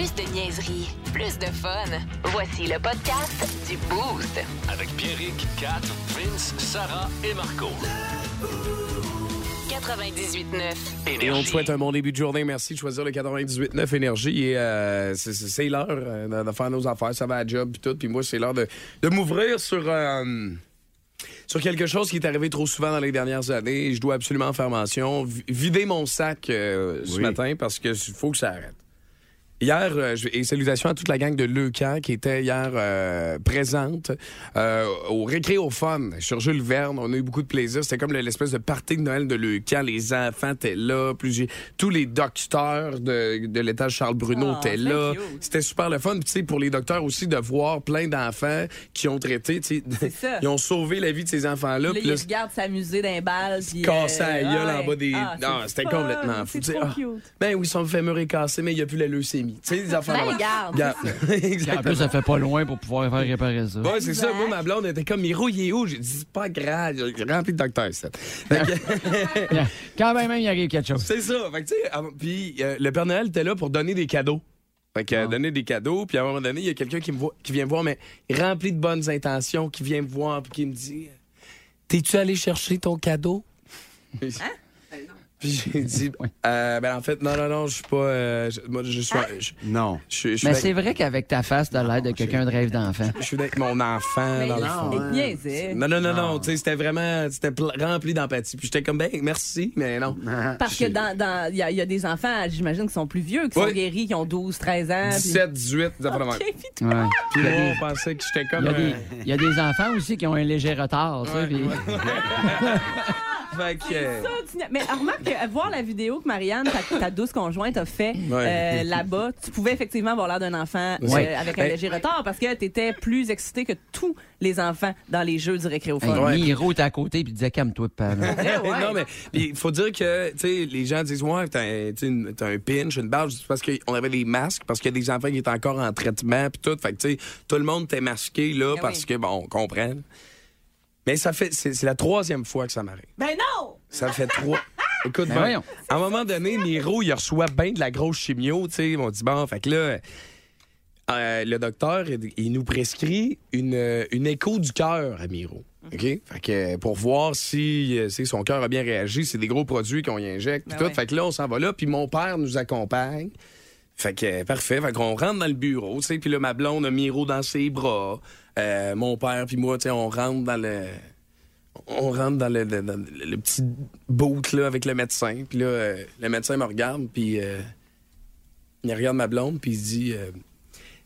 Plus de niaiserie, plus de fun. Voici le podcast du Boost. Avec Pierrick, Kat, Vince, Sarah et Marco. 98.9. Et on te souhaite un bon début de journée. Merci de choisir le 98.9 Énergie. Et euh, c'est- l'heure euh, de, de faire nos affaires. Ça va à job puis tout. Puis moi, c'est l'heure de, de m'ouvrir sur, euh, sur quelque chose qui est arrivé trop souvent dans les dernières années. Je dois absolument faire mention. Vi- Vider mon sac euh, ce Oui. matin parce que faut que ça arrête. Hier, euh, et salutations à toute la gang de Leucan qui était hier euh, présente euh, au Récréophone sur Jules Verne. On a eu beaucoup de plaisir. C'était comme l'espèce de party de Noël de Leucan. Les enfants étaient là. Plus, tous les docteurs de, de l'étage Charles Bruno Ah, étaient c'est là. C'était super le fun. Tu sais, pour les docteurs aussi, de voir plein d'enfants qui ont traité. tu sais. Ils ont sauvé la vie de ces enfants-là. Là, ils regardent s'amuser d'un bal. Puis, casser euh, la gueule ah en bas des. Ah, non, c'était fun, complètement fou. Ah, cute. Ben oui, son fémur est cassé, mais il n'y a plus la leucémie. Tu sais, des enfants. Ben, de- regarde, Regarde. En Exactement. plus, ça fait pas loin pour pouvoir faire réparer ça. Ouais, c'est ça. Moi, ma blonde était comme, Miro, il est où? J'ai dit, c'est pas grave. J'ai rempli de docteurs, ça. Quand même, il arrive quelque chose. c'est ça. Fait que, tu sais, avant- puis euh, le Père Noël était là pour donner des cadeaux. Fait que, euh, donner des cadeaux, puis à un moment donné, il y a quelqu'un qui me voit, qui vient me voir, mais rempli de bonnes intentions, qui vient me voir, puis qui me dit, t'es-tu allé chercher ton cadeau? Puis j'ai dit, euh, ben en fait, non, non, non, je suis pas. euh, je- moi, je suis. Je, Non. je, Mais avec- c'est vrai qu'avec ta face, t'as l'air de quelqu'un de rêve d'enfant. je suis avec mon enfant Mais dans le il fond. niaisait. Non, non, non, non, tu sais, c'était vraiment, c'était pl- rempli d'empathie. Puis j'étais comme, ben, merci, mais non. Parce que dans, dans, il y, a- il y a des enfants, j'imagine, qui sont plus vieux, qui sont guéris, qui ont 12, 13 ans. puis- 17, 18, des affaires de même. Ok, puis toi, Ouais. Puis moi, on pensait que j'étais Il comme. y, euh, il y a des enfants aussi qui ont un léger retard. tu sais, Ouais, puis- fait que, euh, ça, tu n'as- Mais remarque que euh, voir la vidéo que Marianne, ta, ta douce conjointe, a fait Ouais. euh, là-bas, tu pouvais effectivement avoir l'air d'un enfant euh, Ouais. avec un Ben- léger retard parce que tu étais plus excité que tous les enfants dans les jeux du Hey, récréophone. Ouais. Miro était à côté puis il disait calme-toi non, mais il faut dire que, tu sais, les gens disent, ouais, t'as un, tu sais, une- t'as un pinch, une barre. C'est parce qu'on avait des masques, parce qu'il y a des enfants qui étaient encore en traitement, puis tout. Fait que, tu sais, tout le monde était masqué, là, Ben parce oui. que, bon, on comprend. Mais ça fait, c'est la troisième fois que ça m'arrive. Ben non! Ça fait trois. Écoute, Ben voyons. à un moment donné, Miro, il reçoit bien de la grosse chimio, tu sais. M'ont dit, bon, fait que là, euh, le docteur, il, nous prescrit une, une écho du cœur à Miro. OK? Fait que pour voir si, euh, si son cœur a bien réagi, c'est des gros produits qu'on y injecte, puis Ben tout. ouais. Fait que là, on s'en va là, puis mon père nous accompagne. Fait que, parfait. Fait qu'on rentre dans le bureau, tu sais, puis là, ma blonde a Miro dans ses bras. Euh, mon père puis moi, on rentre dans le... On rentre dans le, le- dans le- le petit boot, là, avec le médecin. Puis là, euh, le médecin me regarde, puis euh, il regarde ma blonde, puis il se dit... euh,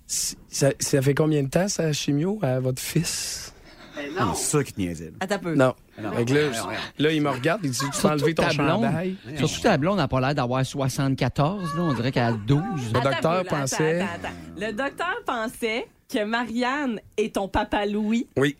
Si- ça, ça fait combien de temps, ça, chimio, à votre fils? Non. C'est ça qui te niaisait. là. Attends un peu. Non. Non. Fait que là, ouais. là, il me regarde, il dit, tu peux enlever ton chandail? Surtout ta blonde n'a pas l'air d'avoir 74. Là, on dirait qu'elle a 12. Le Attends docteur pensait- attends, attends, attends. Le docteur pensait que Marianne est ton papa Louis. Oui.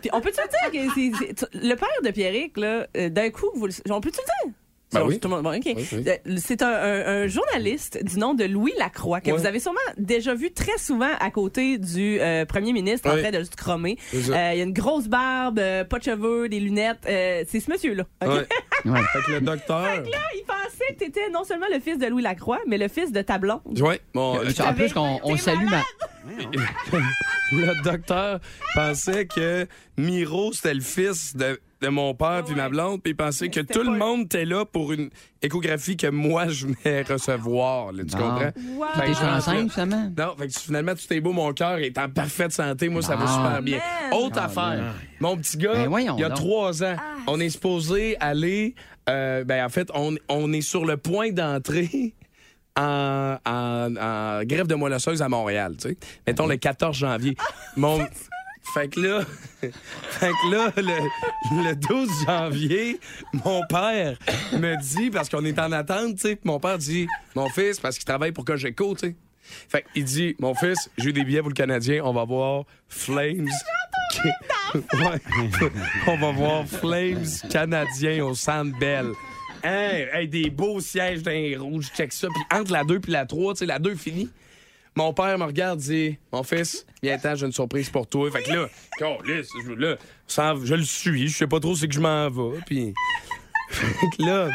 Puis on peut-tu dire que c'est, le père de Pierrick, là, euh, d'un coup, vous, le- on peut-tu le dire? Ben oui. tout le monde- bon, OK. Oui, oui. Euh, C'est un, un- un journaliste du nom de Louis Lacroix que Ouais. vous avez sûrement déjà vu très souvent à côté du euh, premier ministre en Oui. train de se cromer. C'est ça. Euh, Il y a une grosse barbe, euh, pas de cheveux, des lunettes. Euh, c'est ce monsieur-là. OK? Ouais. Ouais. Fait que le docteur... Là, il que t'étais non seulement le fils de Louis Lacroix, mais le fils de ta blonde. Ouais. Bon, euh, en plus, qu'on on salue ma. le docteur pensait que Miro, c'était le fils de, de mon père puis ma blonde, puis il pensait que c'était tout le pas- monde était là pour une échographie que moi, je venais recevoir. là, tu Bon. comprends? Wow. T'es enceinte, finalement? Non, fait que finalement, tout est beau, mon cœur est en parfaite santé. Moi, ça va super bien. Man. Autre affaire. Mon petit gars, Ben voyons il y a donc. trois ans. On est supposé aller. Euh, ben, en fait, on, on est sur le point d'entrer. En, en, en grève de moelle osseuse à Montréal, tu sais. Mettons le 14 janvier. Mon... Fait que là, fait que là le, le 12 janvier, mon père me dit, parce qu'on est en attente, tu sais, mon père dit, mon fils, parce qu'il travaille pour Cogeco, tu sais. Fait qu'il dit, mon fils, j'ai eu des billets pour le Canadien, on va voir Flames. Ouais. on va voir Flames canadiens au Centre Bell. Hey, des beaux sièges d'un rouge, check ça. Puis entre la 2 puis la 3, tu sais, la 2 finie. Mon père me regarde dit Mon fils, viens-t'en, j'ai une surprise pour toi. Fait que là, je, là je le suis, je sais pas trop c'est que je m'en vais. Puis. Fait que là,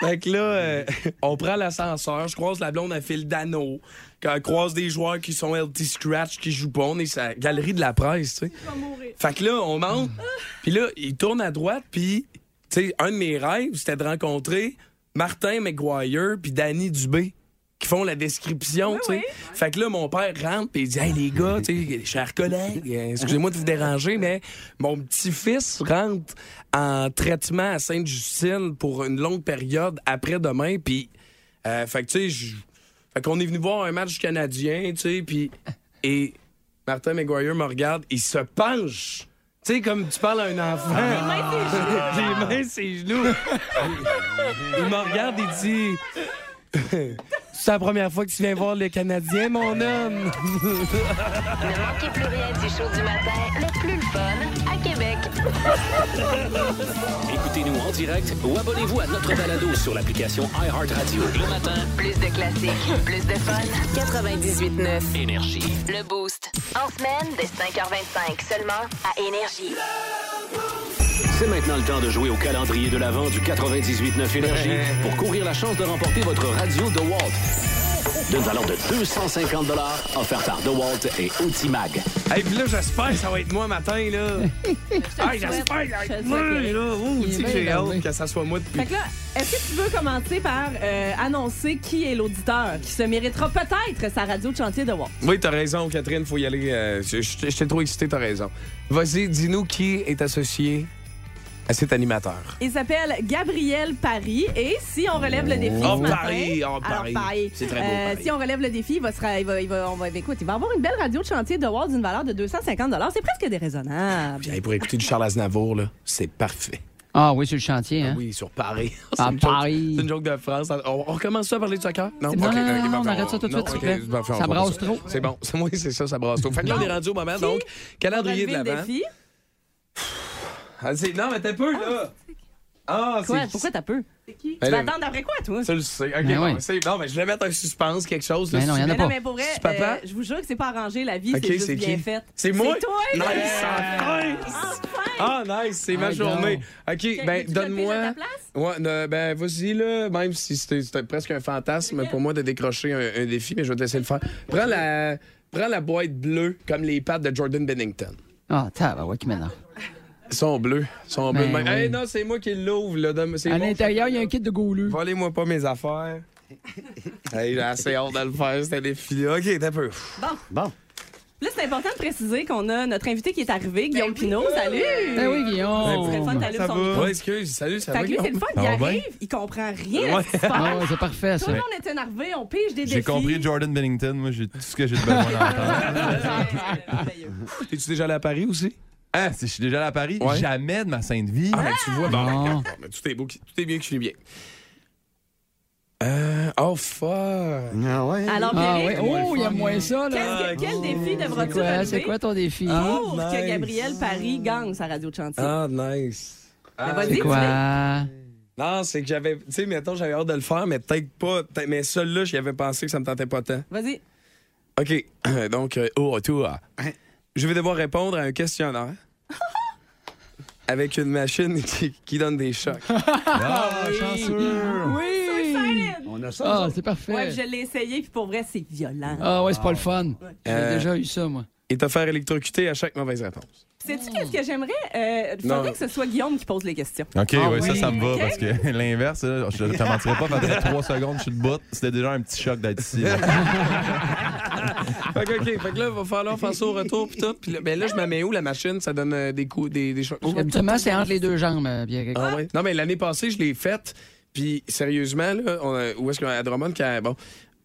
Fait que là, euh, on prend l'ascenseur, je croise la blonde à fil d'anneau, quand elle croise des joueurs qui sont LT Scratch, qui jouent pas, on est sa galerie de la presse, tu sais. Fait que là, on monte, puis là, il tourne à droite, puis, tu sais, un de mes rêves, c'était de rencontrer Martin McGuire puis Danny Dubé qui font la description, tu sais. Fait que là, mon père rentre puis il dit « Hey, les gars, tu sais, chers collègues, excusez-moi de vous déranger, mais mon petit-fils rentre en traitement à Sainte-Justine pour une longue période après-demain, puis... euh, fait que, tu sais, je- fait qu'on est venu voir un match canadien, tu sais, puis... Et Martin McGuire me regarde, il se penche... Tu sais, comme tu parles à un enfant. Les mains, ses genoux. il me regarde et dit... C'est la première fois que tu viens voir le Canadien, mon homme. Ne manquez plus rien du show du matin, le plus le fun. Écoutez-nous en direct ou abonnez-vous à notre balado sur l'application iHeartRadio. Le matin, Plus de classiques, plus de fun. 98.9. énergie. Le Boost. En semaine, dès 5h25, seulement à Énergie. C'est maintenant le temps de jouer au calendrier de l'Avent du 98.9 Énergie pour courir la chance de remporter votre radio DeWalt. D'une valeur de 250 offerte par DeWalt et Ultimag. Hey, puis là, j'espère que ça va être moi matin, là. Hey, j'espère que ça va être moi, là. Oh, tu sais que bien j'ai énervé. hâte que ça soit moi depuis. Fait que là, est-ce que tu veux commencer par euh, annoncer qui est l'auditeur qui se méritera peut-être sa radio de chantier de Walt? Oui, t'as raison, Catherine, faut y aller. euh, je t'ai trop excité, t'as raison. Vas-y, dis-nous qui est associé à cet animateur. Il s'appelle Gabriel Paris et si on relève le défi Oh, ce matin, Paris, oh, Paris. Paris, C'est très beau, euh, Paris. si on relève le défi, il va se ra- il va, il va- on va, écoute, il va avoir une belle radio de chantier de Walt d'une valeur de 250 C'est presque déraisonnable. Puis, hey, pour écouter du Charles Aznavour, là, c'est parfait. Ah oui, sur le chantier, hein? Oui, sur Paris. Ah, C'est une joke- Paris. C'est une joke de France. On, on recommence ça à parler de soccer? Non, Non, Ok, non, ok, non, bon, on arrête ça tout de non, suite, s'il ok, plaît. on Ça va brasse pas trop. C'est bon. Oui, c'est ça, ça brasse trop. Fait que là, on est rendu au moment, donc, calendrier de Relever le l'avant. défi. Ah, c'est- non, mais t'es peu, là. Ah, Quoi? c'est... Pourquoi t'as peu? Tu Ben vas là- attendre après quoi, toi? Tu le sais. OK, Ben bon, c'est- non, mais je voulais mettre un suspense, quelque chose. là, Ben non, si- y en a Mais pas. non, mais pour vrai, C'est papa? euh, je vous jure que c'est pas arrangé, la vie, OK, c'est juste c'est bien qui? fait. C'est moi? C'est toi, Nice, Gabriel. enfin! Ah, nice, c'est ma Ah, journée. OK, ben, je donne-moi. à ta place? Ouais, ben, vas-y, là. Même si c'était presque un fantasme pour moi de décrocher un, un défi, mais je vais te laisser le faire. Prends la, prends la boîte bleue, comme les pattes de Jordan Bennington. Ah, ouais, qui m'énerve. Ils sont bleus. Ils sont bleus. de Ben. Hey, non, c'est moi qui l'ouvre, là. C'est À l'intérieur, il y a un kit de gouleux. Volez-moi pas mes affaires. hey, j'ai assez hâte de le faire, c'était défi. OK, t'as peu. Bon. Là, c'est important de préciser qu'on a notre invité qui est arrivé, Guillaume Pinot. Salut! Eh oui, fun Guillaume. t'allumes Ça son. Ouais, excuse. Salut, ça Fait va? que lui, c'est le fun, il arrive, il comprend rien Ouais. Ah c'est parfait, Tout ça. le monde est énervé, on pige des défis. J'ai compris Jordan Bennington. Moi, j'ai tout ce que j'ai besoin d'entendre. T'es-tu déjà allé à Paris aussi? Ah, si je suis déjà allé à Paris, Ouais. jamais de ma sainte vie. Ah, ben, tu vois, bon, ben, tout, est beau, qui- tout est bien qui finit bien. Euh, oh, fuck. Ah ouais. Alors, Ah Pierrick, ouais. Oh, il y a moins ça, là. qu'est-ce que- quel défi devras-tu C'est quoi, relever? c'est quoi ton défi? pour Ah, que nice. Gabriel Paris gagne sa radio de chantier? Ah, nice. Ah, vas-y. C'est quoi? Non, c'est que j'avais. Tu sais, mettons, j'avais hâte de le faire, mais peut-être pas. peut-être- mais celui-là, j'y avais pensé que ça me tentait pas tant. Vas-y. OK. Donc, euh, au retour, je vais devoir répondre à un questionnaire avec une machine qui, qui donne des chocs. Ah, chanceux. Oui! On a ça. Ah, c'est parfait. Ouais, je l'ai essayé, puis pour vrai, c'est violent. Ah ouais, c'est pas le fun. J'ai Euh, déjà eu ça, moi. Et te faire électrocuter à chaque mauvaise réponse. Sais-tu qu'est-ce que j'aimerais? Euh, Il Non. faudrait que ce soit Guillaume qui pose les questions. OK, Ah oui, ça, oui. ça me va Ok. parce que l'inverse, là, je te mentirais pas, après trois secondes, je suis debout. C'était déjà un petit choc d'être ici. là. fait que, OK. Fait que là, il va falloir faire ça au retour, puis tout. Puis là, ben là, je me mets où, la machine? Ça donne euh, des coups, des, des. Oh. Habituellement, c'est entre les deux jambes, euh, Pierre. Ah ouais? Non, mais l'année passée, je l'ai faite. Puis sérieusement, là, on a- où est-ce qu'on a à Drummond? Quand, bon.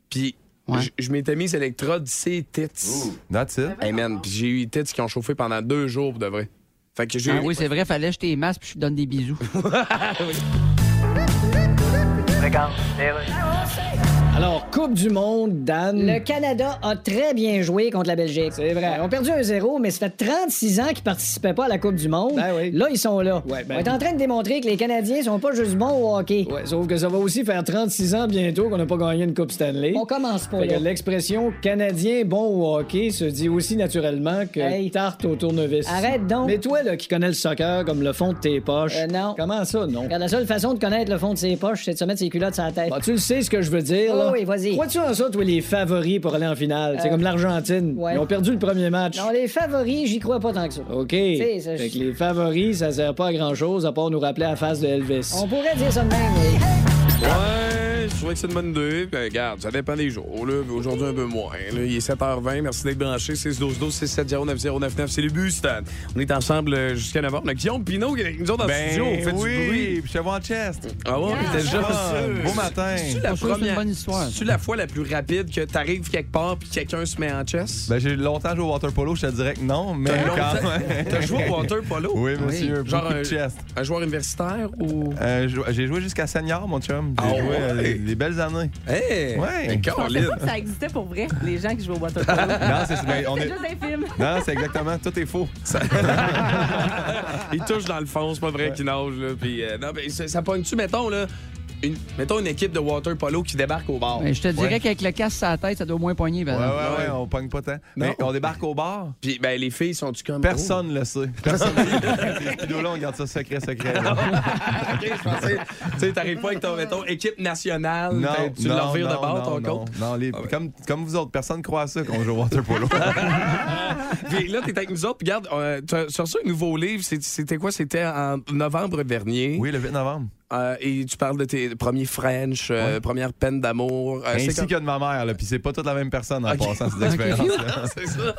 Puis Ouais. je- je m'étais mis ces électrodes, ces tits. That's it. Hey man, puis j'ai eu les tits qui ont chauffé pendant deux jours pour de vrai. Fait que j'ai Ah eu. oui, c'est vrai, fallait jeter les masques puis je te donne des bisous. Alors, Coupe du Monde, Dan. Le Canada a très bien joué contre la Belgique. C'est vrai. Ils ont perdu un 0 mais ça fait 36 ans qu'ils participaient pas à la Coupe du Monde. Ben oui. Là, ils sont là. Ouais, ben- On est en train de démontrer que les Canadiens sont pas juste bons au hockey. Ouais, sauf que ça va aussi faire 36 ans bientôt qu'on n'a pas gagné une Coupe Stanley. On commence pas l'expression Canadien bon au hockey se dit aussi naturellement que Hey. tarte au tournevis. Arrête donc. Mais toi, là, qui connais le soccer comme le fond de tes poches. Euh, non. Comment ça, non? Regarde, la seule façon de connaître le fond de ses poches, c'est de se mettre ses culottes sur la tête. Bah, tu le sais ce que je veux dire, là. Oui, vas-y. Crois-tu en ça, toi, les favoris pour aller en finale? C'est Euh, comme l'Argentine. ouais. Ils ont perdu le premier match. Non, les favoris, j'y crois pas tant que ça. OK. sais, ça, fait que les favoris, ça sert pas à grand-chose à part nous rappeler à la face de Elvis. On pourrait dire ça de même, mais... Ouais, je trouvais que c'est une bonne idée. Ben, regarde, ça dépend des jours. Là. Aujourd'hui, un peu moins. là. Il est 7h20. Merci d'être branché. 612 670 9099 C'est le bus, Stan. On est ensemble euh, jusqu'à 9h. On a Guillaume Pinot qui est avec nous autres dans le studio. On fait Ben oui, du bruit. puis je te vois en chest. Ah ouais, déjà Ah, beau matin. C'est la première. bonne histoire. C'est la fois la plus rapide que t'arrives quelque part puis quelqu'un se met en chess? Ben, j'ai longtemps joué au water polo, je te dirais que non, mais T'as quand même. T'as joué au water polo? Oui, monsieur, Genre beaucoup un-. Un joueur universitaire ou. Euh, j'ai joué jusqu'à senior, mon chum. J'ai Ah joué ouais? Des, des belles années. Hey! Ouais. Je pensais pas que ça existait pour vrai, les gens qui jouent au water polo. Non, c'est ben, on est... juste des films. Non, c'est exactement, tout est faux. Il touche dans le fond, c'est pas vrai qu'il nage. Là. Puis, euh, non, ben, ça, ça pogne-tu, mettons, là, une, mettons une équipe de water polo qui débarque au bar. Ben, je te dirais Ouais. qu'avec le casque sur la tête, ça doit au moins poigner. Ouais, par ouais, exemple. ouais, on pogne pas tant. Mais on débarque au bar, Puis, ben, les filles sont-tu comme. personne le sait. Personne. Ces vidéos-là, on garde ça secret, secret. là. Oh, ok, je pensais. Tu sais, t'arrives pas avec ton, mettons, équipe nationale. Non, tu leur vires de bord, ton non, compte. non, les- comme, comme vous autres, personne croit à ça qu'on joue au water polo. Puis là, t'es avec nous autres. Puis, regarde, euh, t'as sorti un nouveau livre. C'est- C'était quoi? C'était en novembre dernier. oui, le 8 novembre. Euh, et tu parles de tes premiers French, euh, première peine d'amour. Euh, c'est Ainsi comme- que de ma mère, là. Puis c'est pas toute la même personne en Ok. passant ces expériences-là. c'est ça.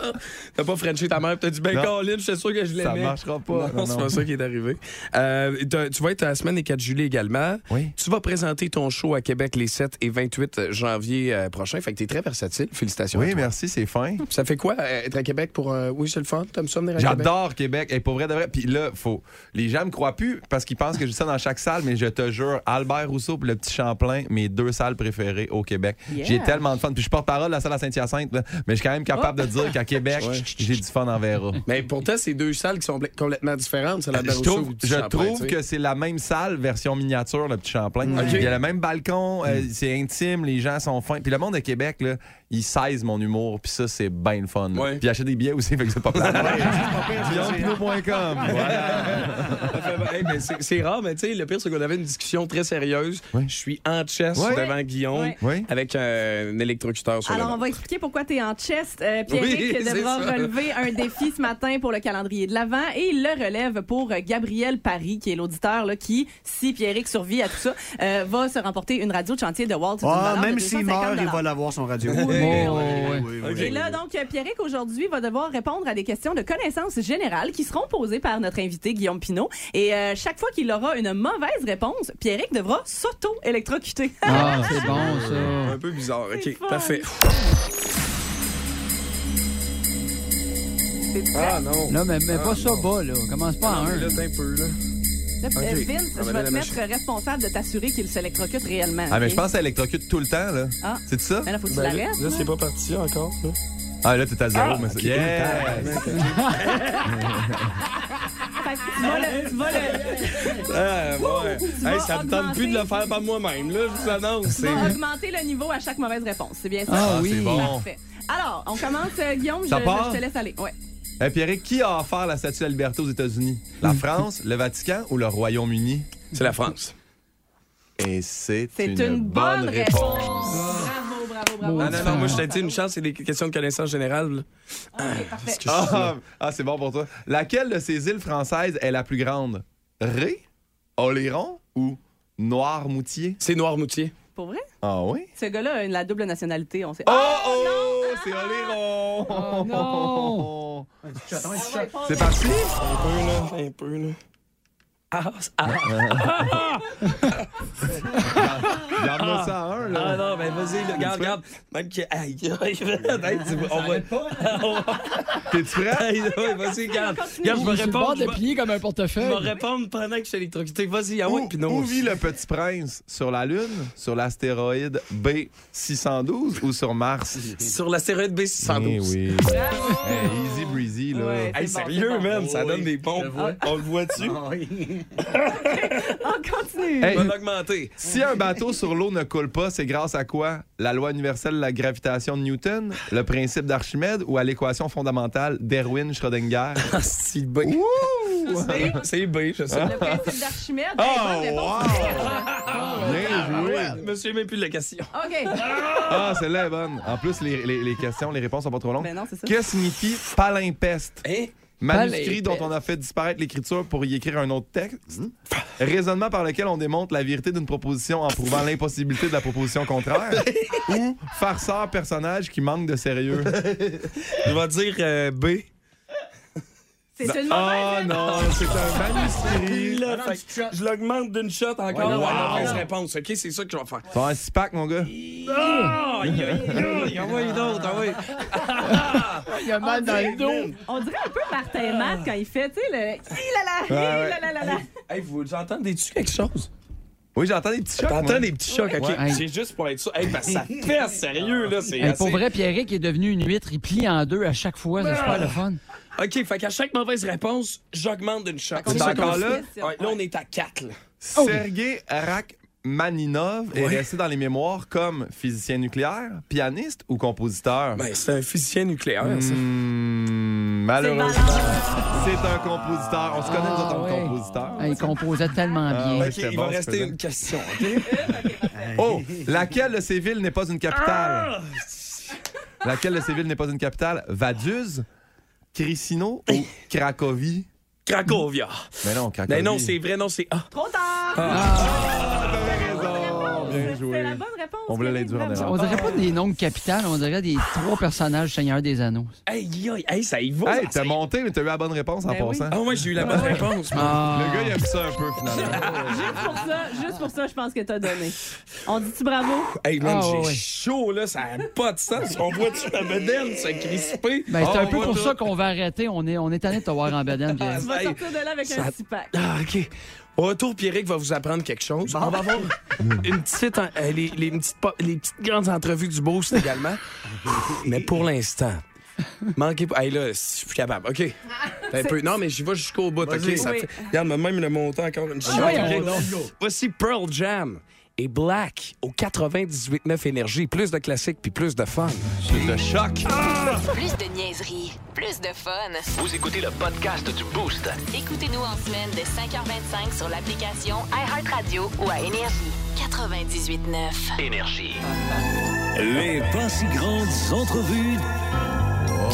T'as pas Frenché ta mère, t'as dit, ben. Colin, je suis sûr que je l'aimais. Ça marchera pas. Non, Non, c'est non. pas ça qui est arrivé. Euh, tu vas être à la semaine des 4 juillet également. Oui. Tu vas présenter ton show à Québec les 7 et 28 janvier euh, prochains. Fait que t'es très versatile. Félicitations. Oui, merci, c'est fin. Ça fait quoi être à Québec pour. euh, Oui, c'est le fun. T'aimes ça venir à Québec? J'adore Québec. Et pour vrai de vrai. Puis là, faut. Les gens me croient plus parce qu'ils pensent que je dis ça dans chaque salle, mais je te jure, Albert Rousseau et le petit Champlain, mes deux salles préférées au Québec. Yeah. J'ai tellement de fun. Puis je porte parole de la salle à Saint-Hyacinthe, là, mais je suis quand même capable de dire qu'à Québec, Ouais. j'ai du fun en Vera. Mais pourtant, c'est deux salles qui sont complètement différentes. C'est la Je Rousseau trouve, ou je trouve que c'est la même salle, version miniature, le petit Champlain. Il y a le même balcon, Mm. euh, c'est intime, les gens sont fins. Puis le monde de Québec, là, il saisit mon humour, puis ça, c'est bien le fun. Ouais. Puis acheter des billets aussi, fait que c'est pas plat. C'est rare, mais tu sais, le pire, c'est qu'on avait une discussion très sérieuse. Je suis en chess Oui. devant Guillaume avec un électrocuteur sur Alors, on va expliquer pourquoi tu es en chest. Euh, c'est devra relever un défi ce matin pour le calendrier de l'Avent et il le relève pour Gabriel Paris, qui est l'auditeur là, qui, si Pierrick survit à tout ça, euh, va se remporter une radio de chantier de Walt. Ah, même s'il 250 meurt, il va l'avoir son radio. Et là, donc, euh, Pierrick, aujourd'hui, va devoir répondre à des questions de connaissances générales qui seront posées par notre invité, Guillaume Pinot. Et euh, chaque fois qu'il aura une mauvaise réponse, Pierrick devra s'auto-électrocuter. Ah, c'est bon, ça. Un peu bizarre. OK, fun. parfait. Ah non. Là, mais, mais pas ça bas, là. Commence pas en mais un. là, un peu, là. Là, Vince, je aller vais à te mettre machine. responsable de t'assurer qu'il s'électrocute réellement. Ah, mais je pense que ça électrocute tout le temps, là. Ah. C'est ça? Mais là, faut que tu Ben, là, l'arrêtes. là, là. c'est pas parti encore. Là. Ah, là, t'es à zéro, mais ça. ok. Yeah! Que tu vas le- tu vas le- Ah, ouais. Hey, ça me tente plus de le faire par moi-même, là, je vous annonce. tu vas c'est- augmenter le niveau à chaque mauvaise réponse. C'est bien ça? Ah Ah, oui. c'est bon. Parfait. Alors, on commence, euh, Guillaume. Je, Ça part? je te laisse aller. Ouais. Hey, Pierrick, qui a offert la statue de la liberté aux États-Unis? La France, le Vatican ou le Royaume-Uni? C'est la France. Et c'est C'est une, une, bonne réponse. Bravo, bravo, bravo. Non, non, non, moi, je t'ai dit une chance, c'est des questions de connaissance générale. Ok, parfait. Ah, ah, c'est bon pour toi. Laquelle de ces îles françaises est la plus grande? Ré, Oléron ou Noirmoutier? C'est Noirmoutier. Pour vrai? Ah oui? Ce gars-là a la double nationalité. On sait. Oh, oh, c'est Oléron! Oh, non. C'est parti? Un peu, là. Un peu, là. Ah, ah. Il en a ça à un, là. Ah non, ben vas-y, là, regarde, regarde. Même que- Aïe, aïe, tu vois, on va. T'es-tu prêt? Aïe, ouais, vas-y, regarde. Regarde, je vais répondre. Je plier comme un je vais portefeuille. répondre pendant que je suis électrocuté. Vas-y, ah Où, puis non. où vit le petit prince? Sur la Lune, sur l'astéroïde B612 ou sur Mars? Sur l'astéroïde B612. Eh oui. Hey, easy breezy, là. Ouais. Hey, sérieux, man, ça donne des bons. On le voit-tu? On continue. Hey, On va l'augmenter. si un bateau sur l'eau ne coule pas, c'est grâce à quoi? La loi universelle de la gravitation de Newton, le principe d'Archimède ou à l'équation fondamentale d'Erwin Schrödinger? Ah, c'est B. C'est- C'est B, je sais. Le principe d'Archimède. Oh, Hey, bonne réponse. wow! Bien joué! Je me souviens même plus de la question. OK. Ah, celle-là est bonne. En plus, les, les- les questions, les réponses sont pas trop longues. Ben non, c'est ça. Que signifie palimpeste? Hein? Manuscrit dont on a fait disparaître l'écriture pour y écrire un autre texte. Raisonnement par lequel on démontre la vérité d'une proposition en prouvant l'impossibilité de la proposition contraire. Ou farceur personnage qui manque de sérieux. Je vais dire euh, B. C'est une Oh mauvaise non, c'est un manuscrit. Là, fait que je l'augmente d'une shot encore. Ouais, Ouais, wow. mauvaise réponse. OK, c'est ça que je vais faire. C'est un six pack, mon gars. Ah! Aïe, aïe. Envoie d'autres, ah oui. Il y a mal dans le dos. On dirait un peu Martin Matt quand il fait, tu sais, le. Hi Ouais, ouais. là là là là. Hey, vous entendez-tu quelque chose? Oui, j'entends des petits chocs. moi. T'entends des petits chocs, OK. Ouais. C'est juste pour être sûr. Hey, ben, ça pèse, sérieux, là. C'est Hey, assez... pour vrai, Pierrick est devenu une huître. Il plie en deux à chaque fois. C'est super le fun. OK, fait qu'à chaque mauvaise réponse, j'augmente d'une shot. On C'est encore là? là, on est à 4, là. Sergei Rachmaninov est resté dans les mémoires comme physicien nucléaire, pianiste ou compositeur? Ben, c'est un physicien nucléaire, ça. Hmm, malheureusement, c'est un compositeur. On se connaît, nous autres, en Ah, ouais. compositeur. Ah, il composait tellement Ah, bien. ouais. OK, j'étais il bon, va je rester faisais. une question, OK? Oh, laquelle de ces villes n'est pas une capitale? Ah! Laquelle de ces villes n'est pas une capitale? Vaduz, Krysino ou Cracovie? Cracovia. Mais non, Cracovie. Ben non, c'est vrai, non, c'est A. Trop tard. T'avais raison. Bien C'est joué. la bonne réponse. On voulait l'induire en. On dirait pas des noms de capitales, on dirait des trois personnages Seigneur des Anneaux. Hey, hey, ça y va. Hey, t'as monté, mais t'as eu la bonne réponse en Ben oui. passant. Ah ouais, j'ai eu la bonne réponse. Ah. Le gars, il aime ça un peu, finalement. Juste pour ça, juste pour ça, je pense que t'as donné. On dit-tu bravo? Hey, man, Ah, j'ai ouais. chaud, là, ça n'a pas de sens. On voit-tu la bedaine se crisper? Ben, c'est Ah, un on peu pour tout. ça qu'on va arrêter. On est, on est tanné de te voir en bedaine. Pierre. Vas Hey, sortir de là avec un six-pack. Ah, OK. Au retour, Pierrick va vous apprendre quelque chose. On va avoir une petite, en- euh, les, les petites, po- les petites grandes entrevues du Boost également. mais pour l'instant, manquez pas. Hey, là, si je suis plus capable. OK. Un peu. Non, mais j'y vais jusqu'au bout. OK? Ça Oui. fait... Regarde, même le montant encore une chose. voyons Voici Pearl Jam et Black au 98.9 Énergie. Plus de classiques puis plus de fun. Le choc. Plus de niaiserie, plus de fun. Vous écoutez le podcast du Boost. Écoutez-nous en semaine de 5h25 sur l'application iHeartRadio ou à Énergie. 98.9. Énergie. Les pas si grandes entrevues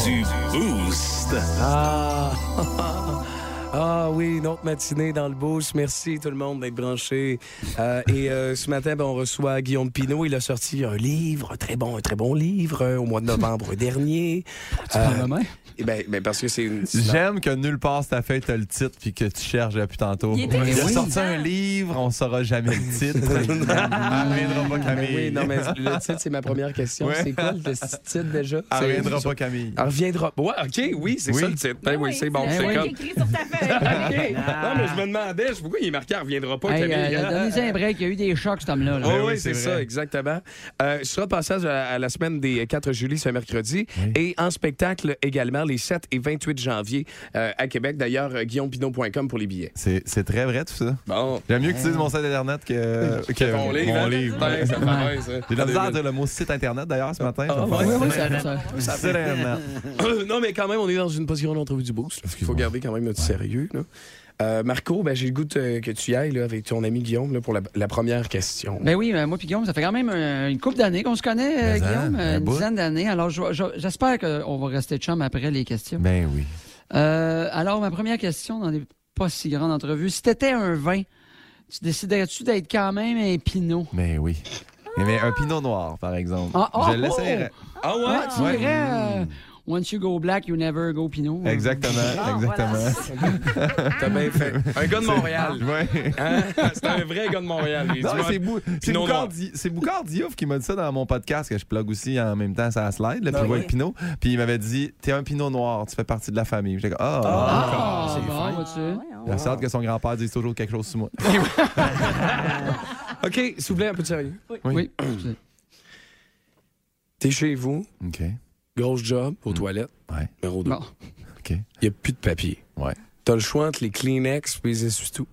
du Boost. Ah! Ah oui, une autre matinée dans le boost. Merci tout le monde d'être branché. Euh, et euh, ce matin, ben, on reçoit Guillaume Pinot. Il a sorti un livre, un très bon, un très bon livre, euh, au mois de novembre dernier. Tu prends la main? Eh ben, ben, parce que c'est une. J'aime que nulle part ta feuille, t'as le titre puis que tu cherches depuis tantôt. Il était a oui. sorti un livre, on saura jamais le titre. Reviendra pas, Ben Camille. oui, non, mais le titre, c'est ma première question. Ouais. C'est quoi le titre déjà? Reviendra pas, Camille. Reviendra. Ouais, OK, oui, c'est Oui. ça le titre. Ben oui, c'est bon. Ben c'est oui. comme. écrit sur ta feuille. OK. Non, mais je me demandais, je- pourquoi il est marqué, elle reviendra pas, Hey, euh, Donnez-y un break. Il y a eu des chocs, cet homme-là. là. Oui, oui, oui, c'est ça, exactement. Euh, ce sera passage à, à la semaine des 4 juillet, ce mercredi, et en spectacle également les 7 et 28 janvier euh, à Québec. D'ailleurs, euh, guillaumepinot.com pour les billets. C'est c'est très vrai, tout ça. Bon. J'aime mieux que tu dises mon site internet que, que Ton livre, mon hein? livre. Ouais. J'ai de la misère le mot site internet d'ailleurs ce matin. Ah, Je ouais, ça, ça- non, mais quand même, on est dans une position d'entrevue du boost. Il faut garder quand même notre sérieux. Là. Euh, Marco, ben, j'ai le goût de- que tu y ailles là, avec ton ami Guillaume là, pour la, la première question. Ben oui, euh, moi puis Guillaume, ça fait quand même euh, une couple d'années qu'on se connaît, euh, Mais, hein, Guillaume, un euh, une bout. dizaine d'années. Alors, je- je- j'espère qu'on va rester chum après les questions. Ben oui. Euh, alors, ma première question dans les pas si grandes entrevues, si t'étais un vin, tu déciderais-tu d'être quand même un pinot? Ben oui. Mais un pinot noir, par exemple. Ah, je l'essayerais. Ah ouais? Ah, tu Ouais. irais euh, Once you go black, you never go Pinot. Exactement, Ah, exactement. T'as bien fait. Un gars de Montréal. Ouais. Hein? C'est un vrai gars de Montréal. c'est Bou- Boucard. Di- Diouf qui m'a dit ça dans mon podcast que je plug aussi en même temps ça slide, le Ah Pinot ouais. avec Pinot. Puis il m'avait dit T'es un Pinot noir, tu fais partie de la famille. J'étais comme Ah, Ah, c'est bon? J'ai hâte que son grand-père dise toujours quelque chose sur moi. OK, s'il vous plaît, un peu de sérieux. Oui. T'es chez vous, OK. Grosse job, aux toilettes. Ouais. Numéro 2. Bon. OK. Il n'y a plus de papier. Ouais. T'as le choix entre les Kleenex et les essuie-tout.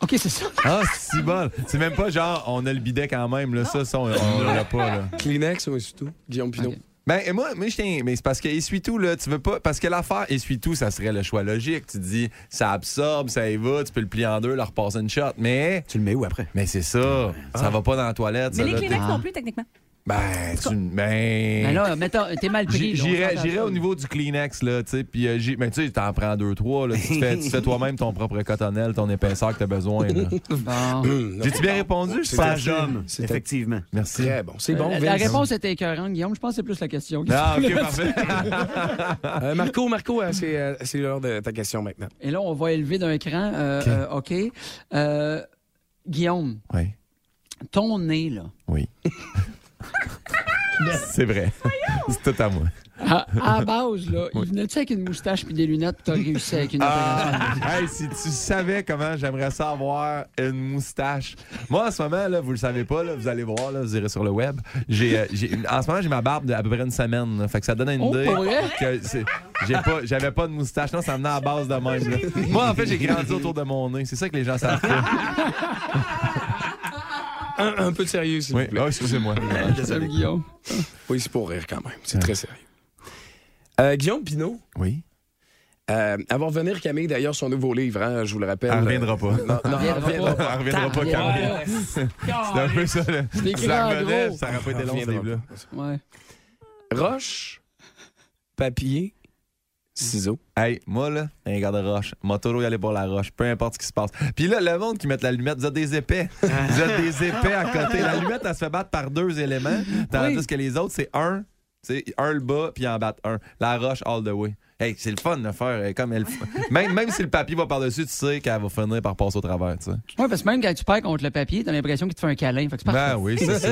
OK, c'est ça. Ah, c'est si bon. C'est même pas genre on a le bidet quand même. Là. Ça, ça, on, on l'a pas. Là. Kleenex ou essuie-tout? Guillaume Pinot. OK. Ben, et moi, moi je tiens- mais c'est parce que essuie-tout, là, tu veux pas. Parce que l'affaire essuie-tout, ça serait le choix logique. Tu te dis, ça absorbe, ça y va, tu peux le plier en deux, leur repasser une shot. Mais, Tu le mets où après? mais c'est ça. Ça va pas dans la toilette. Mais ça, les là, Kleenex non plus, techniquement. Ben, tu. Ben. Ben là, mettons, t'es mal pris. J'irais au niveau du Kleenex, là, tu sais. Puis, euh, ben, tu sais, t'en prends deux, trois, là. Tu fais, tu fais toi-même ton propre cotonnelle, ton épaisseur que t'as besoin, là. Bon. J'ai-tu bien répondu? C'était- effectivement. Merci. Très bon. C'est bon, Euh, la Vince. réponse était écœurante, Guillaume. Je pense que c'est plus la question. Ah, ok, parfait. Euh, Marco, Marco, euh, c'est euh, c'est l'heure de ta question maintenant. Et là, on va élever d'un cran. euh, euh, OK. Euh, Guillaume, oui, ton nez, là, oui. c'est vrai. C'est tout à moi. à, à la base, là, il venait-tu avec une moustache puis des lunettes puis t'as réussi avec une? Ah, hey, si tu savais comment j'aimerais ça avoir une moustache. Moi, en ce moment, là, vous le savez pas, là, vous allez voir, là, vous irez sur le web. J'ai, euh, en ce moment, j'ai ma barbe d'à peu près une semaine. là. fait que ça donne une Oh, idée que j'ai pas, j'avais pas de moustache. Non, ça venait à la base de même. là. Moi, en fait, j'ai grandi autour de mon nez. C'est ça que les gens savent pas. Un, un peu de sérieux, s'il Oui, vous plaît. Ah, excusez-moi. Salut, Guillaume. Oui, c'est pour rire quand même. C'est très sérieux. Euh, Guillaume Pinot, Oui. euh, elle va revenir, Camille, d'ailleurs, son nouveau livre, hein, je vous le rappelle. Elle reviendra pas. Non, non, elle reviendra reviendra pas. Elle reviendra pas. Camille. C'est un peu ça, là. C'est écrit Ça aurait pas été long, ce livre-là. Ouais. Roche, papier, ciseaux. Hey, moi, là, un gars de roche. M'a toujours y aller pour la roche, peu importe ce qui se passe. Puis là, le monde qui met la lunette, vous êtes des épais. vous êtes des épais à côté. La lunette, elle se fait battre par deux éléments, tandis Oui. que les autres, c'est un, tu sais, un le bas, puis en battre un. La roche, all the way. Hey, c'est le fun de faire euh, comme elle. même, même si le papier va par-dessus, tu sais qu'elle va finir par passer au travers, tu sais. Ouais, parce que même quand tu perds contre le papier, t'as l'impression qu'il te fait un câlin. Fait que. Ben oui, c'est ça.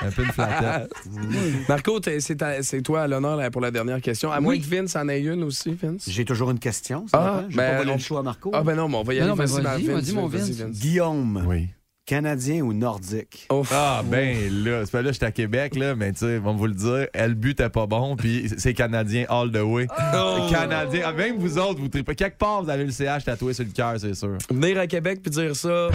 Un peu une flatette. Marco, c'est toi à l'honneur pour la dernière question. À moins que Vince en ait une aussi, Vince? J'ai toujours une question. Ah, dépend. Je vais ben, pas on- le choix à Marco. Ah ben non, mais on va y Non, aller. non, Vas-y, vas-y, Vince, vas-y, mon vas-y, Vince. Guillaume, Oui. Canadien ou nordique? Ouf. Ah, ben là, c'est pas là, j'étais à Québec, là, mais tu sais, on va vous le dire, elle but est pas bon, puis c'est Canadien all the way. Oh! Canadien, ah, même vous autres, vous tripez. Quelque part, vous avez le CH tatoué sur le cœur, c'est sûr. Venir à Québec puis dire ça.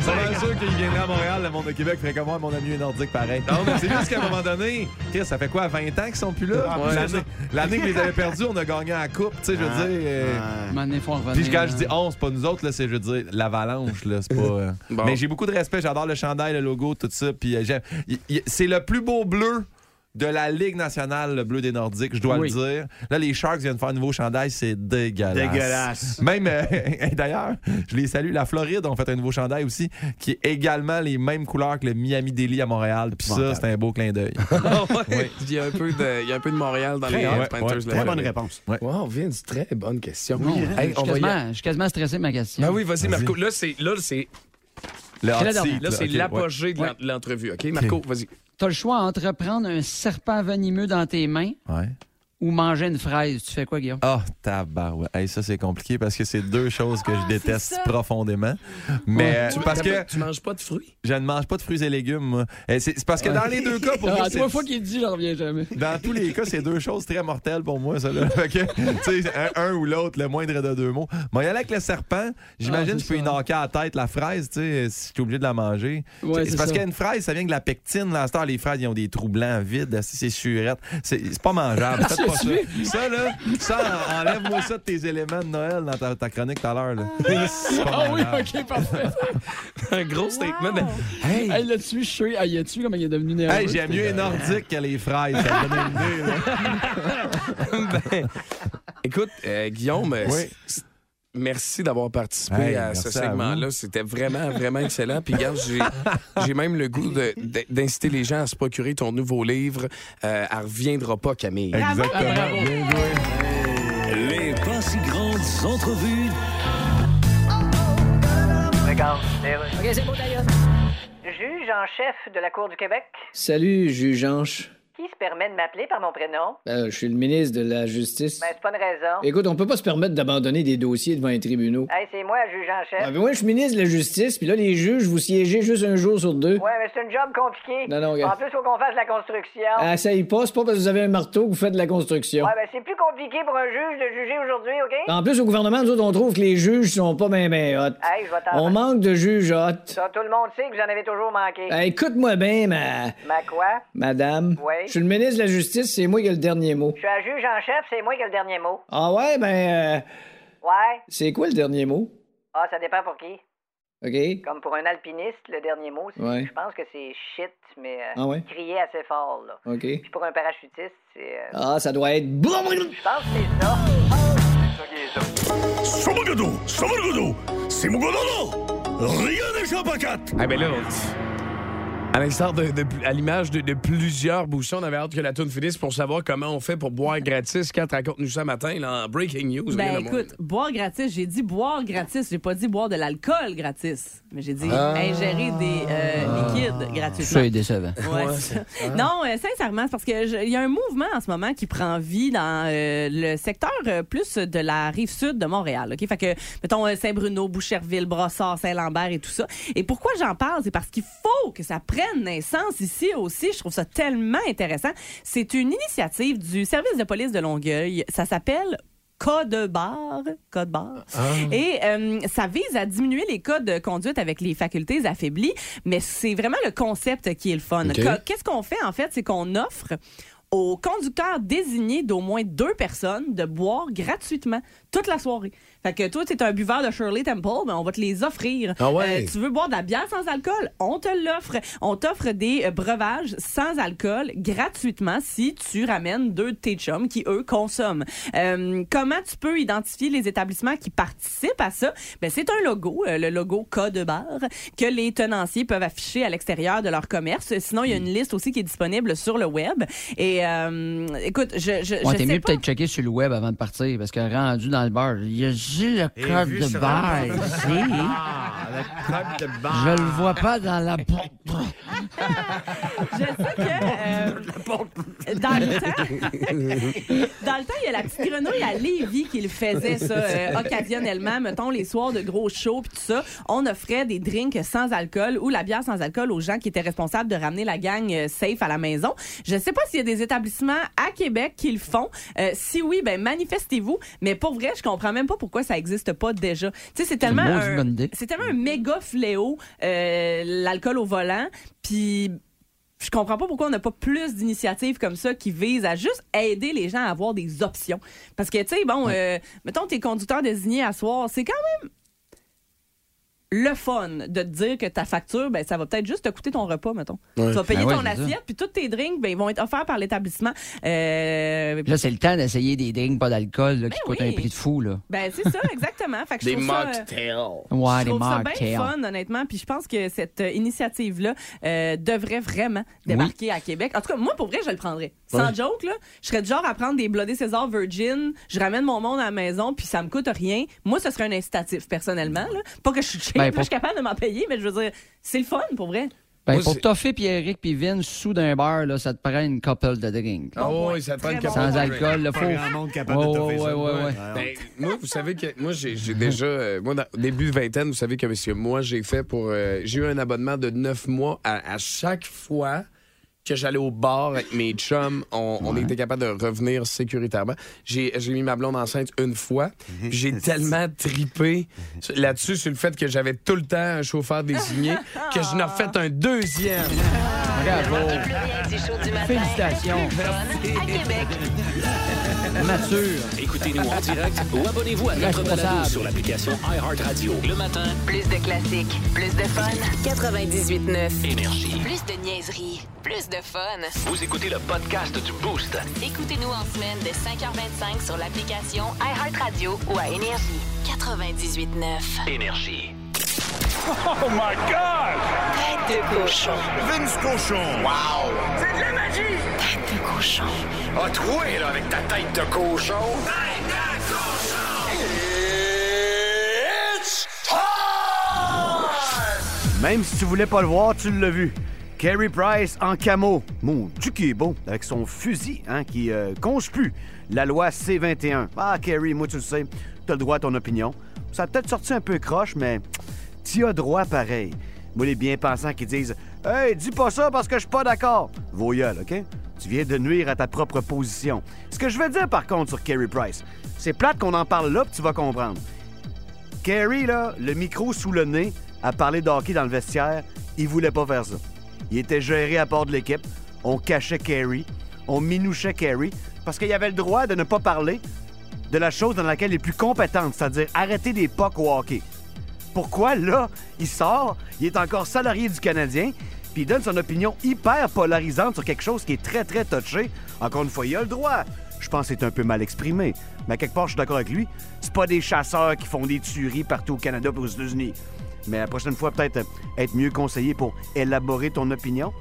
C'est bien sûr qu'il viendrait à Montréal, le monde de Québec ferait comme moi, mon ami est nordique pareil. Non, mais c'est juste qu'à un moment donné, Chris, ça fait quoi, 20 ans qu'ils sont plus là? Ah, ouais. l'année- L'année que les avait perdus, on a gagné la coupe, tu sais, je veux Ah, dire. euh, ah. À revenir, Puis quand je là. dis on, c'est pas nous autres, là, c'est, je veux dire, l'avalanche, là, c'est pas... euh, Bon. Mais j'ai beaucoup de respect, j'adore le chandail, le logo, tout ça, puis euh, C'est le plus beau bleu de la Ligue nationale, le bleu des Nordiques, je dois Oui. le dire. Là, les Sharks viennent faire un nouveau chandail, c'est dégueulasse. Dégueulasse. Même, euh, d'ailleurs, je les salue, la Floride ont fait un nouveau chandail aussi, qui est également les mêmes couleurs que le Miami Deli à Montréal, puis ça, c'est un beau clin d'œil. Ouais. Il, y a un peu de, il y a un peu de Montréal dans les ouais, Panthers. ouais. Très bonne réponse. Wow, Vince, très bonne question. Hey, je, on suis va y- quasiment, je suis quasiment stressé de ma question. Ben oui, vas-y. Marco. Là, c'est là, c'est l'apogée de Ouais. l'en- l'entrevue. OK, Marco, vas-y. T'as le choix entre prendre un serpent venimeux dans tes mains. Ou manger une fraise. Tu fais quoi, Guillaume? Ah, tabarouette. Hey, ça, c'est compliqué parce que c'est deux choses que je déteste ça. profondément. Mais Tu- parce que tu manges pas de fruits? je ne mange pas de fruits et légumes, moi. C'est parce que dans les deux cas, pour Ah, moi, à c'est- trois fois qu'il dit, j'en reviens jamais. dans tous les cas, c'est deux choses très mortelles pour moi, ça. Là. Fait que, tu sais, un, un ou l'autre, le moindre de deux mots. Moi, il y aller avec le serpent. J'imagine Ah, que je peux y knocker à la tête la fraise, tu sais, si je suis obligé de la manger. Ouais, c'est parce qu'une fraise, ça vient de la pectine. Là, les fraises, ils ont des trous blancs vides. C'est surette. C'est pas mangeable. Pas ça. Ça, là, ça, en- enlève-moi ça de tes éléments de Noël dans ta, ta chronique tout à l'heure. Ah oui, mangeable. ok, parfait. Un gros statement. de- Hey! hey, là-dessus, je suis. Ah, y a-tu comment il est devenu nerveux? Hey, j'aime mieux les nordiques que les fraises. Ça me donne une idée. là. Ben, écoute, euh, Guillaume, Oui. Merci d'avoir participé Hey, à ce segment-là. C'était vraiment, vraiment excellent. Puis, regarde, j'ai, même le goût d'inciter les gens à se procurer ton nouveau livre. Euh, elle reviendra pas, Camille. Exactement. Bien joué. Les pas si grandes entrevues OK, c'est beau d'ailleurs. Juge en chef de la Cour du Québec, Salut, juge Anche. Qui se permet de m'appeler par mon prénom? Euh, je suis le ministre de la Justice. Ben, c'est pas une raison. Écoute, on peut pas se permettre d'abandonner des dossiers devant les tribunaux. Hey, c'est moi, juge en chef. Ah, ben moi, je suis ministre de la Justice, puis là, les juges, vous siégez juste un jour sur deux. Ouais, mais c'est une job compliqué. Non, non, En plus, faut qu'on fasse la construction. Ah, ça y passe pas parce que vous avez un marteau que vous faites de la construction. Ouais, ben c'est plus compliqué pour un juge de juger aujourd'hui, OK? En plus, au gouvernement, nous autres, on trouve que les juges sont pas ben ben hot. Hey, je vais t'en... On manque de juges hot. Ça, tout le monde sait que vous en avez toujours manqué. Écoute-moi bien, ma... Ma quoi? madame. Oui. Je suis le ministre de la Justice, c'est moi qui ai le dernier mot. Je suis un juge en chef, c'est moi qui ai le dernier mot. Ah ouais, ben... euh, Ouais? c'est quoi le dernier mot? Ah, ça dépend pour qui. OK? Comme pour un alpiniste, le dernier mot, c'est- Ouais. je pense que c'est shit, mais euh, Ah ouais? crier assez fort, là. OK. Puis pour un parachutiste, c'est... euh, Ah, ça doit être... Je pense que c'est ça. Somagodo, c'est mon Rien n'échappe à quatre. Ah, ben là, à l'instar de, de- à l'image de, de plusieurs bouchons, on avait hâte que la tune finisse pour savoir comment on fait pour boire gratis. Kat, raconte-nous ça matin, là, en breaking news. Ben écoute, boire gratis, j'ai dit boire gratis, j'ai pas dit boire de l'alcool gratis, mais j'ai dit Ah. ingérer des euh, liquides gratuitement. Ça est décevant. Ouais, Ouais, c'est ça. Non, euh, sincèrement, c'est parce que il y a un mouvement en ce moment qui prend vie dans euh, le secteur euh, plus de la rive sud de Montréal. Ok, fait que mettons euh, Saint-Bruno, Boucherville, Brossard, Saint-Lambert et tout ça. Et pourquoi j'en parle, c'est parce qu'il faut que ça prenne naissance ici aussi. Je trouve ça tellement intéressant. C'est une initiative du service de police de Longueuil. Ça s'appelle code barre, code barre. Et euh, ça vise à diminuer les cas de conduite avec les facultés affaiblies, mais c'est vraiment le concept qui est le fun. Qu'est-ce qu'on fait en fait, c'est qu'on offre aux conducteurs désignés d'au moins deux personnes de boire gratuitement toute la soirée. Fait que toi, tu es un buveur de Shirley Temple, ben on va te les offrir. Ah ouais? Euh, tu veux boire de la bière sans alcool? On te l'offre. On t'offre des euh, breuvages sans alcool gratuitement si tu ramènes deux de tes chums qui, eux, consomment. Euh, comment tu peux identifier les établissements qui participent à ça? Ben, c'est un logo, le logo Code Bar, que les tenanciers peuvent afficher à l'extérieur de leur commerce. Sinon, il y a une liste aussi qui est disponible sur le web. Et euh, écoute, je, je, Ouais, je t'es mieux peut-être checker sur le web avant de partir, parce que rendu dans le bar, il y a juste le code de sur bar le- ici. Ah, le code de bar. Je le vois pas dans la porte. Je sais que euh, dans le temps, dans le temps, il y a la petite grenouille à Lévis qui le faisait ça euh, occasionnellement, mettons les soirs de gros shows puis tout ça, on offrait des drinks sans alcool ou la bière sans alcool aux gens qui étaient responsables de ramener la gang euh, safe à la maison. Je sais pas s'il y a des établissements à Québec qui le font. Euh, si oui, ben manifestez-vous, mais pour vrai, je comprends même pas pourquoi ça existe pas déjà. Tu sais, c'est tellement c'est tellement un méga fléau euh, l'alcool au volant, puis je comprends pas pourquoi on n'a pas plus d'initiatives comme ça qui visent à juste aider les gens à avoir des options. Parce que, tu sais, bon, euh, mettons, tes conducteurs désignés à soir, c'est quand même le fun de te dire que ta facture, ben, ça va peut-être juste te coûter ton repas, mettons. Ouais. Tu vas payer Ben ouais, ton assiette, puis tous tes drinks, ben, ils vont être offerts par l'établissement. Euh, Là, c'est le temps d'essayer des drinks pas d'alcool là, qui Ben coûtent oui. un prix de fou. Là. ben, c'est ça, exactement. Fait que je Des trouve ça, euh, mocktails. Ouais, je des trouve ça bien mocktails. fun, honnêtement. Puis je pense que cette euh, initiative-là euh, devrait vraiment débarquer à Québec. En tout cas, moi, pour vrai, je le prendrais. Sans Ouais. joke, là, je serais du genre à prendre des Bloody César Virgin, je ramène mon monde à la maison, puis ça me coûte rien. Moi, ce serait un incitatif, personnellement. Là. Pas que je suis cheap, Ben, là, pour- je suis capable de m'en payer, mais je veux dire, c'est le fun, pour vrai. Ben, Moi, pour toffer Pierrick puis Vince sous d'un bar, là, ça te prend une couple de drinks. Ah oui, point. ça te prend une couple Sans alcool, le faux. grand monde capable Ouais, de toffer ouais, ça. ouais, ouais, Ben, moi, vous savez que moi, j'ai j'ai déjà. euh, moi, dans- au début de vingtaine, vous savez que monsieur, moi, j'ai fait pour. euh, j'ai eu un abonnement de neuf mois à, à chaque fois que j'allais au bar avec mes chums, on, on était capable de revenir sécuritairement. J'ai mis ma blonde enceinte une fois. puis J'ai tellement tripé là-dessus sur le fait que j'avais tout le temps un chauffeur désigné que je n'ai fait un deuxième. Bravo. Matin. Félicitations. À Québec. Mature. Écoutez-nous en direct ou abonnez-vous à notre balado sur l'application iHeartRadio. Le matin, Plus de classiques, plus de fun. 98.9. énergie. Plus de niaiserie, plus de fun. Vous écoutez le podcast du Boost. Écoutez-nous en semaine de 5h25 sur l'application iHeartRadio ou à Énergie. 98.9. Énergie. Oh my God! Tête de cochon. Vince Cochon! Wow! C'est de la magie! Cochon. A troué, là, avec ta tête de cochon! Tête de cochon! It's time! Même si tu voulais pas le voir, tu l'as vu. Carey Price en camo. Mon Dieu qui est beau, avec son fusil, hein, qui euh, plus la loi C-21. Ah, Carey, moi, tu le sais, t'as le droit à ton opinion. Ça a peut-être sorti un peu croche, mais t'y as droit pareil. Moi, les bien-pensants qui disent « Hey, dis pas ça parce que je suis pas d'accord. » Voyelle, OK? Tu viens de nuire à ta propre position. Ce que je veux dire, par contre, sur Carey Price, c'est plate qu'on en parle là, puis tu vas comprendre. Kerry, là, le micro sous le nez, a parlé de hockey dans le vestiaire. Il voulait pas faire ça. Il était géré à bord de l'équipe. On cachait Kerry. On minouchait Kerry parce qu'il avait le droit de ne pas parler de la chose dans laquelle il est plus compétente, c'est-à-dire arrêter des pucks au hockey. Pourquoi, là, il sort, il est encore salarié du Canadien, puis il donne son opinion hyper polarisante sur quelque chose qui est très, très touché. Encore une fois, il a le droit. Je pense que c'est un peu mal exprimé. Mais à quelque part, je suis d'accord avec lui. C'est pas des chasseurs qui font des tueries partout au Canada et aux États-Unis. Mais la prochaine fois, peut-être euh, être mieux conseillé pour élaborer ton opinion.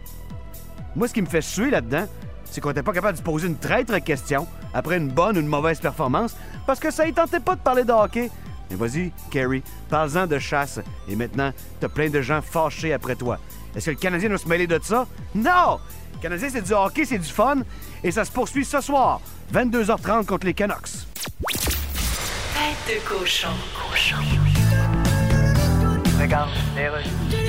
Moi, ce qui me fait suer là-dedans, c'est qu'on n'était pas capable de se poser une traître question après une bonne ou une mauvaise performance parce que ça ne tentait pas de parler de hockey. Mais vas-y, Kerry, parle-en de chasse. Et maintenant, t'as plein de gens fâchés après toi. Est-ce que le Canadien doit se mêler de ça? Non! Le Canadien, c'est du hockey, c'est du fun. Et ça se poursuit ce soir, 22h30 contre les Canucks. Tête de cochon. Cochon. Regarde, les rues.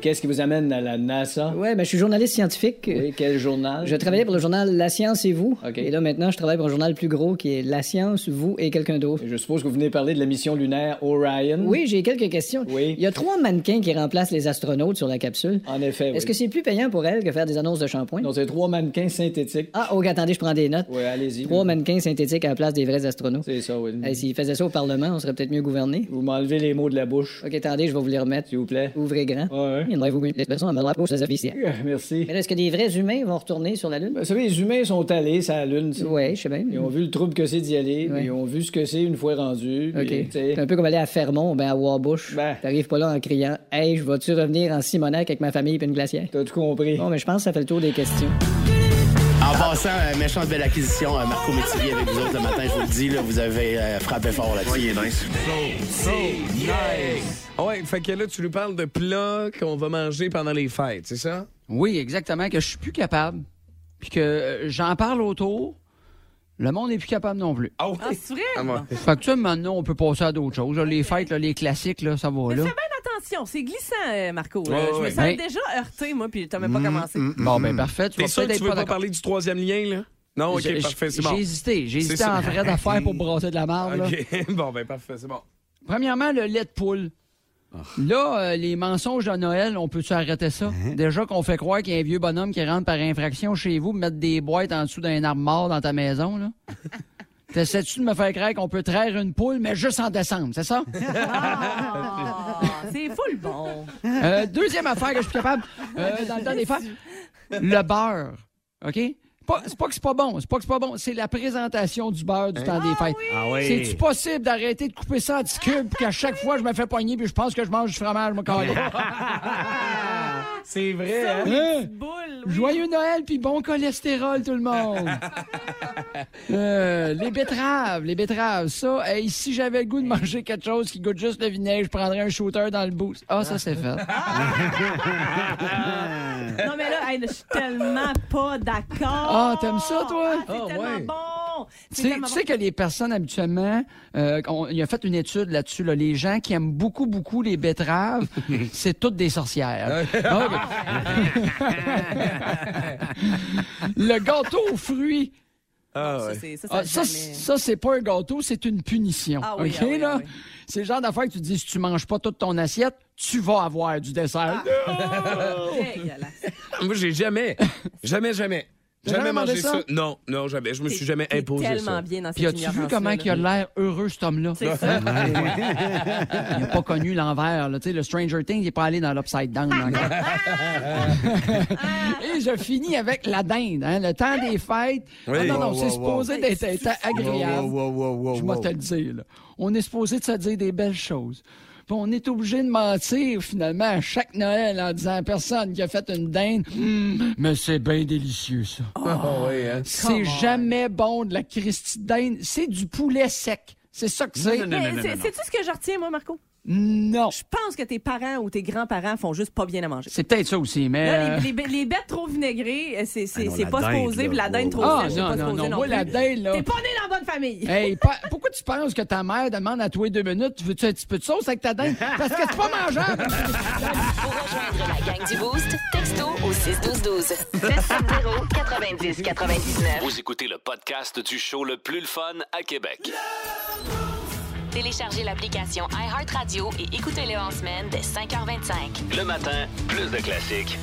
Qu'est-ce qui vous amène à la NASA? Ouais, ben, je suis journaliste scientifique. Oui, quel journal? Je travaillais pour le journal La Science et vous. Et là, maintenant, je travaille pour un journal plus gros qui est La Science, vous et quelqu'un d'autre. Je suppose que vous venez parler de la mission lunaire Orion. Oui, j'ai quelques questions. Oui. Il y a trois mannequins qui remplacent les astronautes sur la capsule. En effet, oui. Est-ce que c'est plus payant pour elles que faire des annonces de shampoing? Non, c'est trois mannequins synthétiques. Ah, ok, attendez, je prends des notes. Oui, allez-y. Trois mannequins synthétiques à la place des vrais astronautes. C'est ça, oui. Hey, S'ils faisaient ça au Parlement, on serait peut-être mieux gouverné. Vous m'enlevez les mots de la bouche, Ok, attendez, je vais vous les remettre. s'il vous plaît. Ouvrez grand. Merci. Mais est-ce que des vrais humains vont retourner sur la Lune? Ben, vous savez, les humains sont allés sur la Lune. Oui, je sais bien. Ils ont vu le trouble que c'est d'y aller, puis ils ont vu ce que c'est une fois rendu. OK. puis, C'est un peu comme aller à Fermont, ben à Warbush. Ben. T'arrives pas là en criant Hey, je vas-tu revenir en Simonac avec ma famille puis une glacière? T'as tout compris. Bon, mais je pense que ça fait le tour des questions. En passant, euh, méchante belle acquisition, euh, Marco Métivier avec vous autres le matin, je vous le dis, là, vous avez euh, frappé fort là-dessus. il est nice. Ah Ouais, fait que là, tu nous parles de plats qu'on va manger pendant les fêtes, c'est ça? Oui, exactement, que je suis plus capable. Puis que euh, j'en parle autour. Le monde n'est plus capable non plus. Ah oui? Ah, c'est vrai? Ah. Fait que tu sais, maintenant, on peut passer à d'autres choses. là. Les fêtes, là, les classiques, là, ça va, Mais là. Attention, c'est glissant, euh, Marco. là. Ouais, je me ouais. sens Ben- déjà heurté, moi, puis t'as même pas commencé. Bon, ben parfait. Tu T'es vas sûr que peut-être tu être veux pas pas d'accord. parler du troisième lien, là? Non, OK, J'ai- parfait, c'est bon. J'ai hésité. J'ai hésité ça. en vrai d'affaires pour brasser de la marde. là. OK, bon, ben parfait, c'est bon. Premièrement, le lait de poule. Là, euh, les mensonges de Noël, on peut-tu arrêter ça? Déjà qu'on fait croire qu'il y a un vieux bonhomme qui rentre par infraction chez vous, mettre des boîtes en dessous d'un arbre mort dans ta maison, là? T'essaies-tu de me faire croire qu'on peut traire une poule, mais juste en décembre, c'est ça? Ah, c'est full bon. Euh, deuxième affaire que je suis capable, euh, dans le temps des fêtes, le beurre. OK? Pas- C'est pas que c'est pas bon, c'est pas que c'est pas bon, c'est la présentation du beurre du temps des fêtes. Ah oui. C'est-tu possible d'arrêter de couper ça en petits cubes puis qu'à chaque fois je me fais poigner puis je pense que je mange du fromage, moi, carré. C'est vrai, Ça, hein? oui, Hein? Oui. Joyeux Noël puis bon cholestérol tout le monde. Euh, les betteraves, les betteraves, ça, hey, si j'avais le goût de manger quelque chose qui goûte juste le vinaigre, je prendrais un shooter dans le boost. Ah, ça c'est fait. Non, mais là, hey, je suis tellement pas d'accord. Ah, t'aimes ça, toi? Ah, c'est Ah, tellement ouais. bon. Tu C'est sais, tu que les personnes habituellement, euh, on- il a fait une étude là-dessus, là, les gens qui aiment beaucoup, beaucoup les betteraves, c'est toutes des sorcières. OK. Le gâteau aux fruits. Ah, Ça, ouais. c'est- ça, Ah, ça, ça, jamais- ça, c'est pas un gâteau, c'est une punition. Ah oui, OK, ah oui, là? ah oui. C'est le genre d'affaire que tu dis, si tu manges pas toute ton assiette, tu vas avoir du dessert. Moi, j'ai jamais, jamais, jamais, jamais jamais mangé ça? ça? Non, non, jamais. Je me suis jamais imposé tellement ça. bien dans Puis cette as-tu vu comment il a l'air heureux, cet homme-là? C'est ça. Il n'a pas connu l'envers. là. Tu sais, Le Stranger Things, il n'est pas allé dans l'Upside Down. encore. Et je finis avec la dinde. hein, Le temps des fêtes. Oui. Ah non, non, Wow, c'est wow, supposé wow. d'être être agréable. Wow, wow, wow, wow, Je wow. vais te le dire. là. On est supposé de se dire des belles choses. Puis on est obligé de mentir finalement à chaque Noël en disant à personne qui a fait une dinde. Hum, mais c'est bien délicieux, ça. Ah oui, hein? C'est jamais bon de la Christie de dinde. C'est du poulet sec. C'est ça que c'est. Non, non, Mais non, c'est- non, non. Sais-tu ce que je retiens, moi, Marco? Non. Je pense que tes parents ou tes grands-parents font juste pas bien à manger. C'est peut-être ça aussi, mais. Là, euh, les, les- les bêtes trop vinaigrées, euh, c'est c'est- Ah non, pas là, puis la dinde trop Ah, c'est non, pas non, non. non Moi, plus. la dinde, là. T'es pas né dans la bonne famille. Hey, pa- pourquoi tu penses que ta mère demande à toi deux minutes, tu veux-tu un petit peu de sauce avec ta dinde? Parce que c'est pas mangeable. Pour rejoindre la gang du Boost, texto au 61212. 670 90 99. Vous écoutez le podcast du show le plus le fun à Québec. Téléchargez l'application iHeartRadio et écoutez-le en semaine dès 5h25. Le matin, plus de classiques,